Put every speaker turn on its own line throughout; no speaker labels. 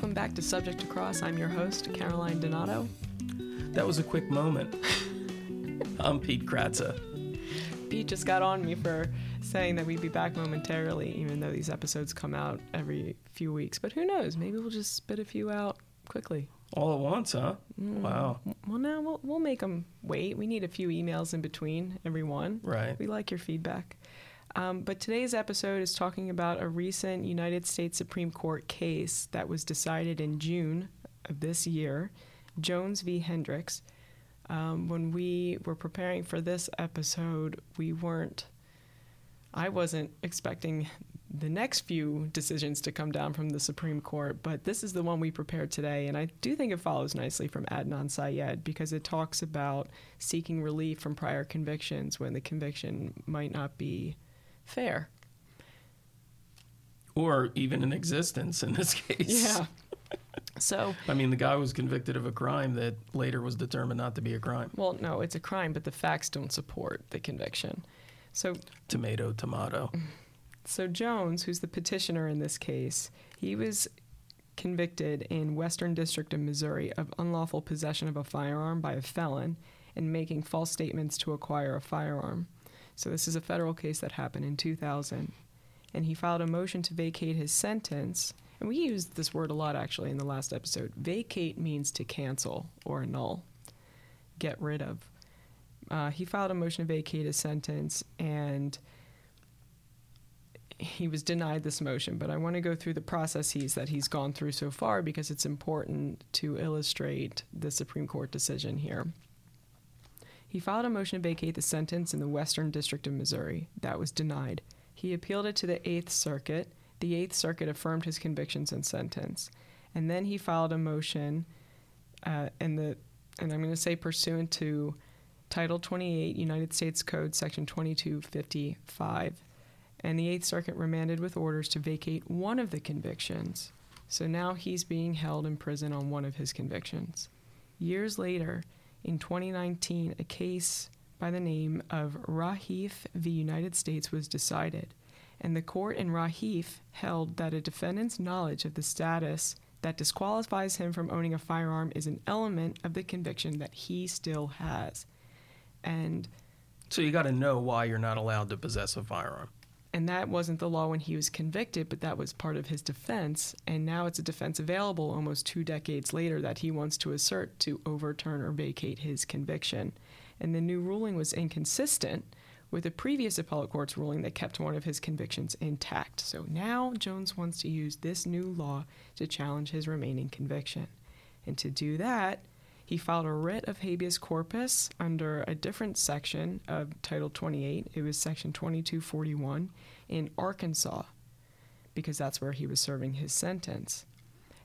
Welcome back to Subject to Cross. I'm your host, Caroline Donato.
That was a quick moment. I'm Pete Kratza.
Pete just got on me for saying that we'd be back momentarily, even though these episodes come out every few weeks. But who knows? Maybe we'll just spit a few out quickly.
All at once, huh?
Mm.
Wow.
Well, now we'll, we'll make them wait. We need a few emails in between every one.
Right.
We like your feedback. Um, but today's episode is talking about a recent United States Supreme Court case that was decided in June of this year, Jones v. Hendrix. Um, when we were preparing for this episode, we weren't, I wasn't expecting the next few decisions to come down from the Supreme Court, but this is the one we prepared today. And I do think it follows nicely from Adnan Syed because it talks about seeking relief from prior convictions when the conviction might not be fair.
Or even in existence in this case.
Yeah. So,
I mean, the guy was convicted of a crime that later was determined not to be a crime.
well, no, it's a crime, but the facts don't support the conviction. So,
Tomato, tomato.
So Jones, who's the petitioner in this case, he was convicted in Western District of Missouri of unlawful possession of a firearm by a felon and making false statements to acquire a firearm. So this is a federal case that happened in 2000. And he filed a motion to vacate his sentence. And we used this word a lot actually in the last episode. Vacate means to cancel or annul, get rid of. Uh, he filed a motion to vacate his sentence and he was denied this motion, but I want to go through the processes that he's gone through so far because it's important to illustrate the Supreme Court decision here. He filed a motion to vacate the sentence in the Western District of Missouri. That was denied. He appealed it to the Eighth Circuit. The Eighth Circuit affirmed his convictions and sentence. And then he filed a motion, uh, and the and I'm going to say pursuant to Title 28 United States Code Section 2255 and the Eighth Circuit remanded with orders to vacate one of the convictions. So now he's being held in prison on one of his convictions. Years later, in 2019, a case by the name of Rehaif v. United States was decided, and the court in Rehaif held that a defendant's knowledge of the status that disqualifies him from owning a firearm is an element of the conviction that he still has. And
So you got to know why you're not allowed to possess a firearm.
And that wasn't the law when he was convicted, but that was part of his defense. And now it's a defense available almost two decades later that he wants to assert to overturn or vacate his conviction. And the new ruling was inconsistent with the previous appellate court's ruling that kept one of his convictions intact. So now Jones wants to use this new law to challenge his remaining conviction. And to do that, he filed a writ of habeas corpus under a different section of Title 28. It was Section 2241 in Arkansas, because that's where he was serving his sentence.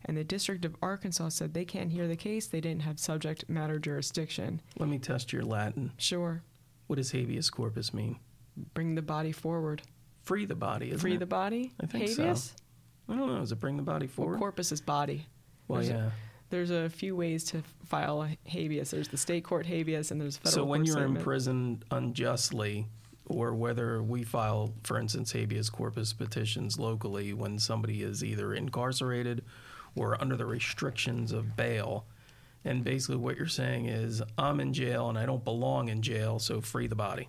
And the District of Arkansas said they can't hear the case, they didn't have subject matter jurisdiction.
Let me test your Latin.
Sure,
What does habeas corpus mean?
bring the body forward.
Free the body, isn't
Free
it?
the body?
I think so.
habeas?
I don't know. Does it bring the body
Well,
forward?
corpus is body.
well,
there's a-
yeah.
There's a few ways to file a habeas. There's the state court habeas, and there's federal
So when you're
statement.
imprisoned unjustly, or whether we file, for instance, habeas corpus petitions locally when somebody is either incarcerated or under the restrictions of bail, and basically what you're saying is, I'm in jail and I don't belong in jail, so free the body.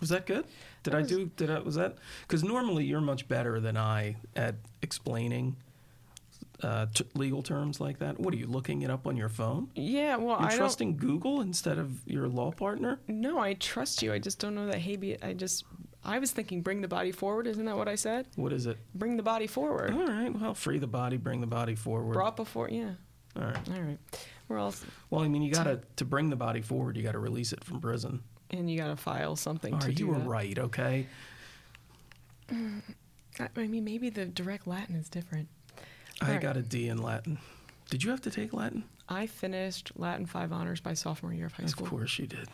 Was that good? Did
That
I
was-
do? Did I? Was that? Because normally you're much better than I at explaining uh, t- legal terms like that. What are you looking it up on your phone?
Yeah, well,
You're
I
trusting Google instead of your law partner?
No, I trust you. I just don't know that habeas. I just. I was thinking, bring the body forward. Isn't that what I said?
What is it?
Bring the body forward.
All right. Well, free the body, bring the body forward.
Brought before. Yeah.
All right.
All right. Where else?
Well, I mean, you gotta to bring the body forward. You gotta release it from prison.
And you got to file something
All
to
right, you were
that.
right. Okay.
I mean, maybe the direct Latin is different.
I
right.
got a D in Latin. Did you have to take Latin?
I finished Latin five honors by sophomore year of high school.
Of course you did.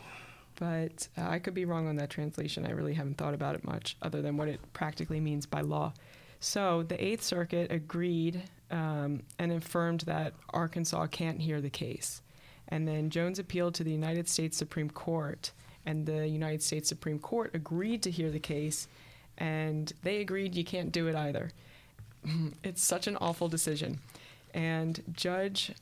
but uh, I could be wrong on that translation. I really haven't thought about it much, other than what it practically means by law. So the Eighth Circuit agreed um, and affirmed that Arkansas can't hear the case. And then Jones appealed to the United States Supreme Court, and the United States Supreme Court agreed to hear the case, and they agreed you can't do it either. it's such an awful decision. And Judge,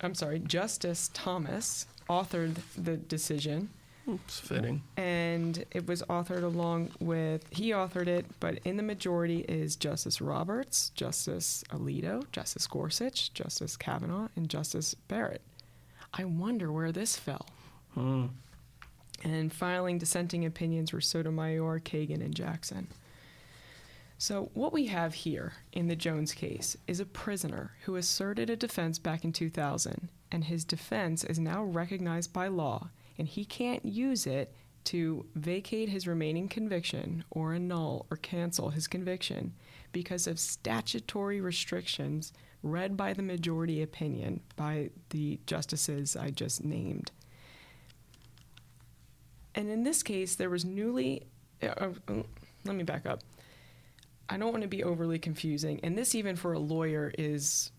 I'm sorry, Justice Thomas authored the decision.
It's fitting.
And it was authored along with, he authored it, but in the majority is Justice Roberts, Justice Alito, Justice Gorsuch, Justice Kavanaugh, and Justice Barrett. I wonder where this fell.
Hmm.
And filing dissenting opinions were Sotomayor, Kagan, and Jackson. So, what we have here in the Jones case is a prisoner who asserted a defense back in 2000, and his defense is now recognized by law, and he can't use it to vacate his remaining conviction or annul or cancel his conviction because of statutory restrictions read by the majority opinion by the justices I just named. And in this case, there was newly. Uh, uh, let me back up. I don't want to be overly confusing, and this even for a lawyer is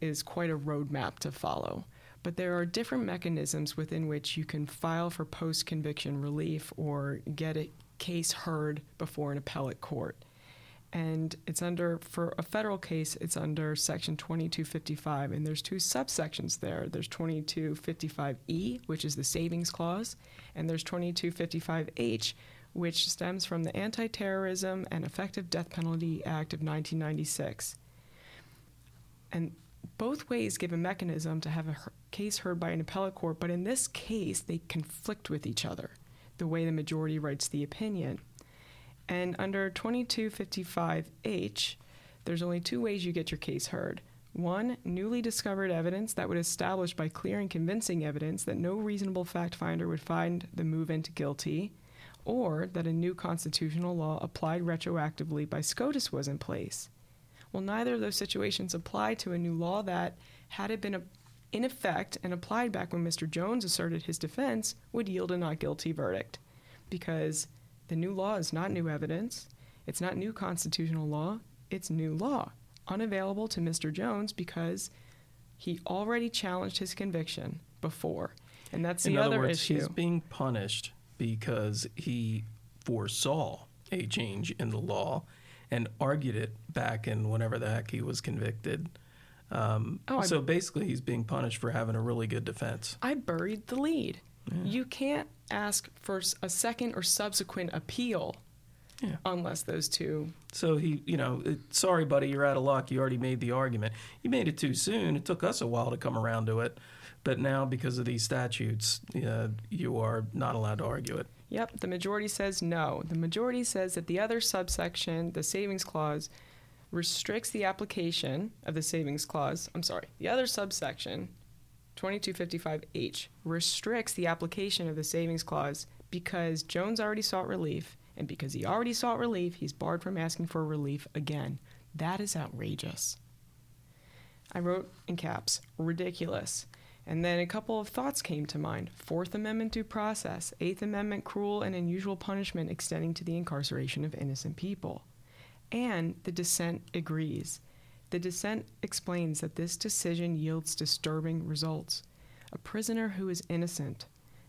is, quite a roadmap to follow. But there are different mechanisms within which you can file for post conviction relief or get a case heard before an appellate court. And it's under, for a federal case, it's under Section 2255. And there's two subsections there. There's 2255E, which is the savings clause, and there's 2255H, which stems from the Anti Terrorism and Effective Death Penalty Act of 1996. And both ways give a mechanism to have a case heard by an appellate court, but in this case, they conflict with each other, the way the majority writes the opinion. And under 2255H, there's only two ways you get your case heard. One, newly discovered evidence that would establish by clear and convincing evidence that no reasonable fact finder would find the movant guilty, or that a new constitutional law applied retroactively by SCOTUS was in place. Well, neither of those situations apply to a new law that, had it been uh, in effect and applied back when Mr. Jones asserted his defense, would yield a not guilty verdict. Because the new law is not new evidence, it's not new constitutional law, it's new law, unavailable to Mr. Jones because he already challenged his conviction before. And that's the
In
other
other words,
issue.
he's being punished because he foresaw a change in the law and argued it back in whenever the heck he was convicted. Um,
Oh, I-
so basically, he's being punished for having a really good defense.
I buried the lead. You can't ask for a second or subsequent appeal
Yeah.
unless those two.
So he, you know, it, sorry, buddy, you're out of luck. You already made the argument. You made it too soon. It took us a while to come around to it, but now because of these statutes, uh, you are not allowed to argue it.
Yep, the majority says no. The majority says that the other subsection, the savings clause, restricts the application of the savings clause. I'm sorry, the other subsection, 2255H, restricts the application of the savings clause because Jones already sought relief, and because he already sought relief, he's barred from asking for relief again. That is outrageous. I wrote in caps, ridiculous. And then a couple of thoughts came to mind Fourth Amendment due process, Eighth Amendment cruel and unusual punishment extending to the incarceration of innocent people. And the dissent agrees. The dissent explains that this decision yields disturbing results. A prisoner who is innocent,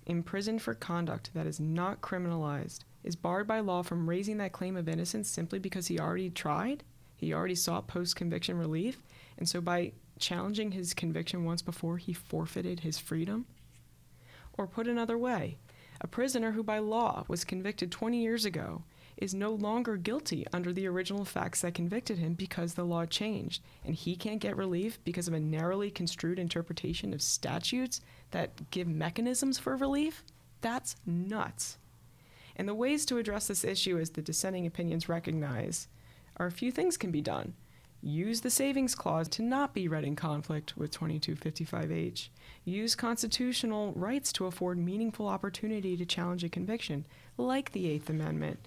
imprisoned for conduct that is not criminalized, is barred by law from raising that claim of innocence simply because he already tried, he already sought post conviction relief, and so by challenging his conviction once before, he forfeited his freedom? Or put another way, a prisoner who by law was convicted 20 years ago is no longer guilty under the original facts that convicted him because the law changed, and he can't get relief because of a narrowly construed interpretation of statutes that give mechanisms for relief? That's nuts. And the ways to address this issue, as the dissenting opinions recognize, are a few things can be done. Use the savings clause to not be read in conflict with 2255H. Use constitutional rights to afford meaningful opportunity to challenge a conviction, like the Eighth Amendment.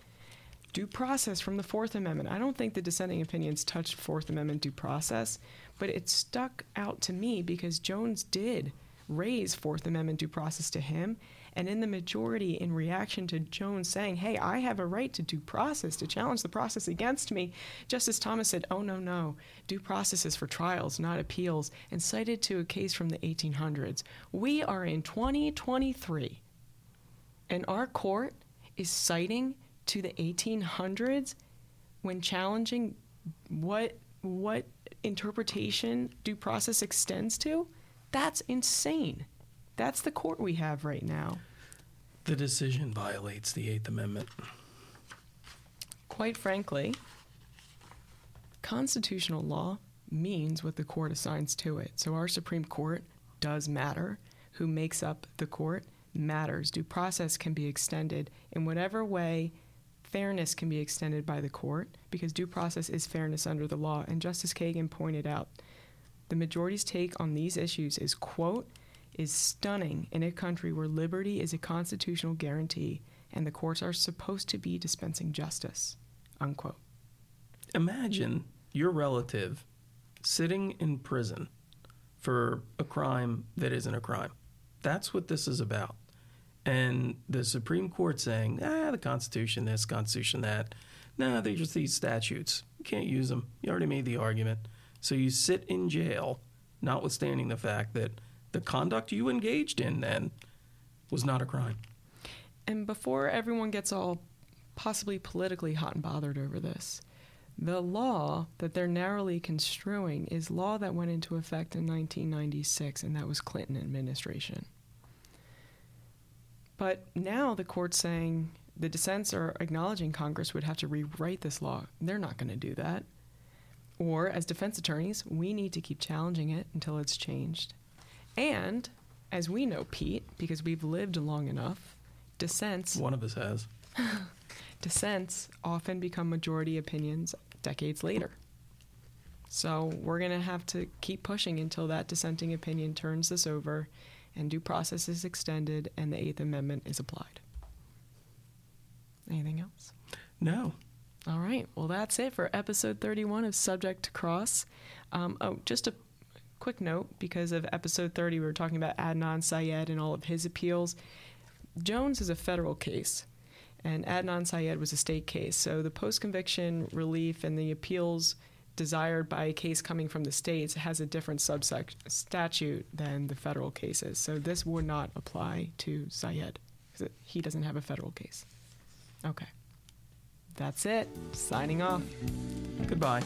Due process from the Fourth Amendment. I don't think the dissenting opinions touched Fourth Amendment due process, but it stuck out to me because Jones did raise Fourth Amendment due process to him. And in the majority, in reaction to Jones saying, hey, I have a right to due process, to challenge the process against me, Justice Thomas said, oh, no, no. Due process is for trials, not appeals, and cited to a case from the 1800s. We are in 2023, and our court is citing to the 1800s when challenging what what interpretation due process extends to, that's insane. That's the court we have right now.
The decision violates the Eighth Amendment.
Quite frankly, constitutional law means what the court assigns to it. So our Supreme Court does matter. Who makes up the court matters. Due process can be extended in whatever way fairness can be extended by the court because due process is fairness under the law. And Justice Kagan pointed out the majority's take on these issues is, quote, is stunning in a country where liberty is a constitutional guarantee and the courts are supposed to be dispensing justice, unquote.
Imagine your relative sitting in prison for a crime that isn't a crime. That's what this is about. And the Supreme Court saying, ah, the Constitution this, Constitution that. No, they're just these statutes. You can't use them. You already made the argument. So you sit in jail, notwithstanding the fact that the conduct you engaged in then was not a crime.
And before everyone gets all possibly politically hot and bothered over this, the law that they're narrowly construing is law that went into effect in 1996, and that was Clinton administration. But now the court's saying the dissents are acknowledging Congress would have to rewrite this law. They're not going to do that. Or, as defense attorneys, we need to keep challenging it until it's changed. And, as we know, Pete, because we've lived long enough, dissents.
One of us has.
dissents often become majority opinions decades later. So we're going to have to keep pushing until that dissenting opinion turns this over and due process is extended and the Eighth Amendment is applied. Anything else?
No.
All right. Well, that's it for episode 31 of Subject to Cross. Um, oh, just a quick note because of episode 30, we were talking about Adnan Syed and all of his appeals. Jones is a federal case, and Adnan Syed was a state case. So the post conviction relief and the appeals desired by a case coming from the states has a different subsect statute than the federal cases. So this would not apply to Syed because he doesn't have a federal case. Okay. That's it. Signing off.
Goodbye.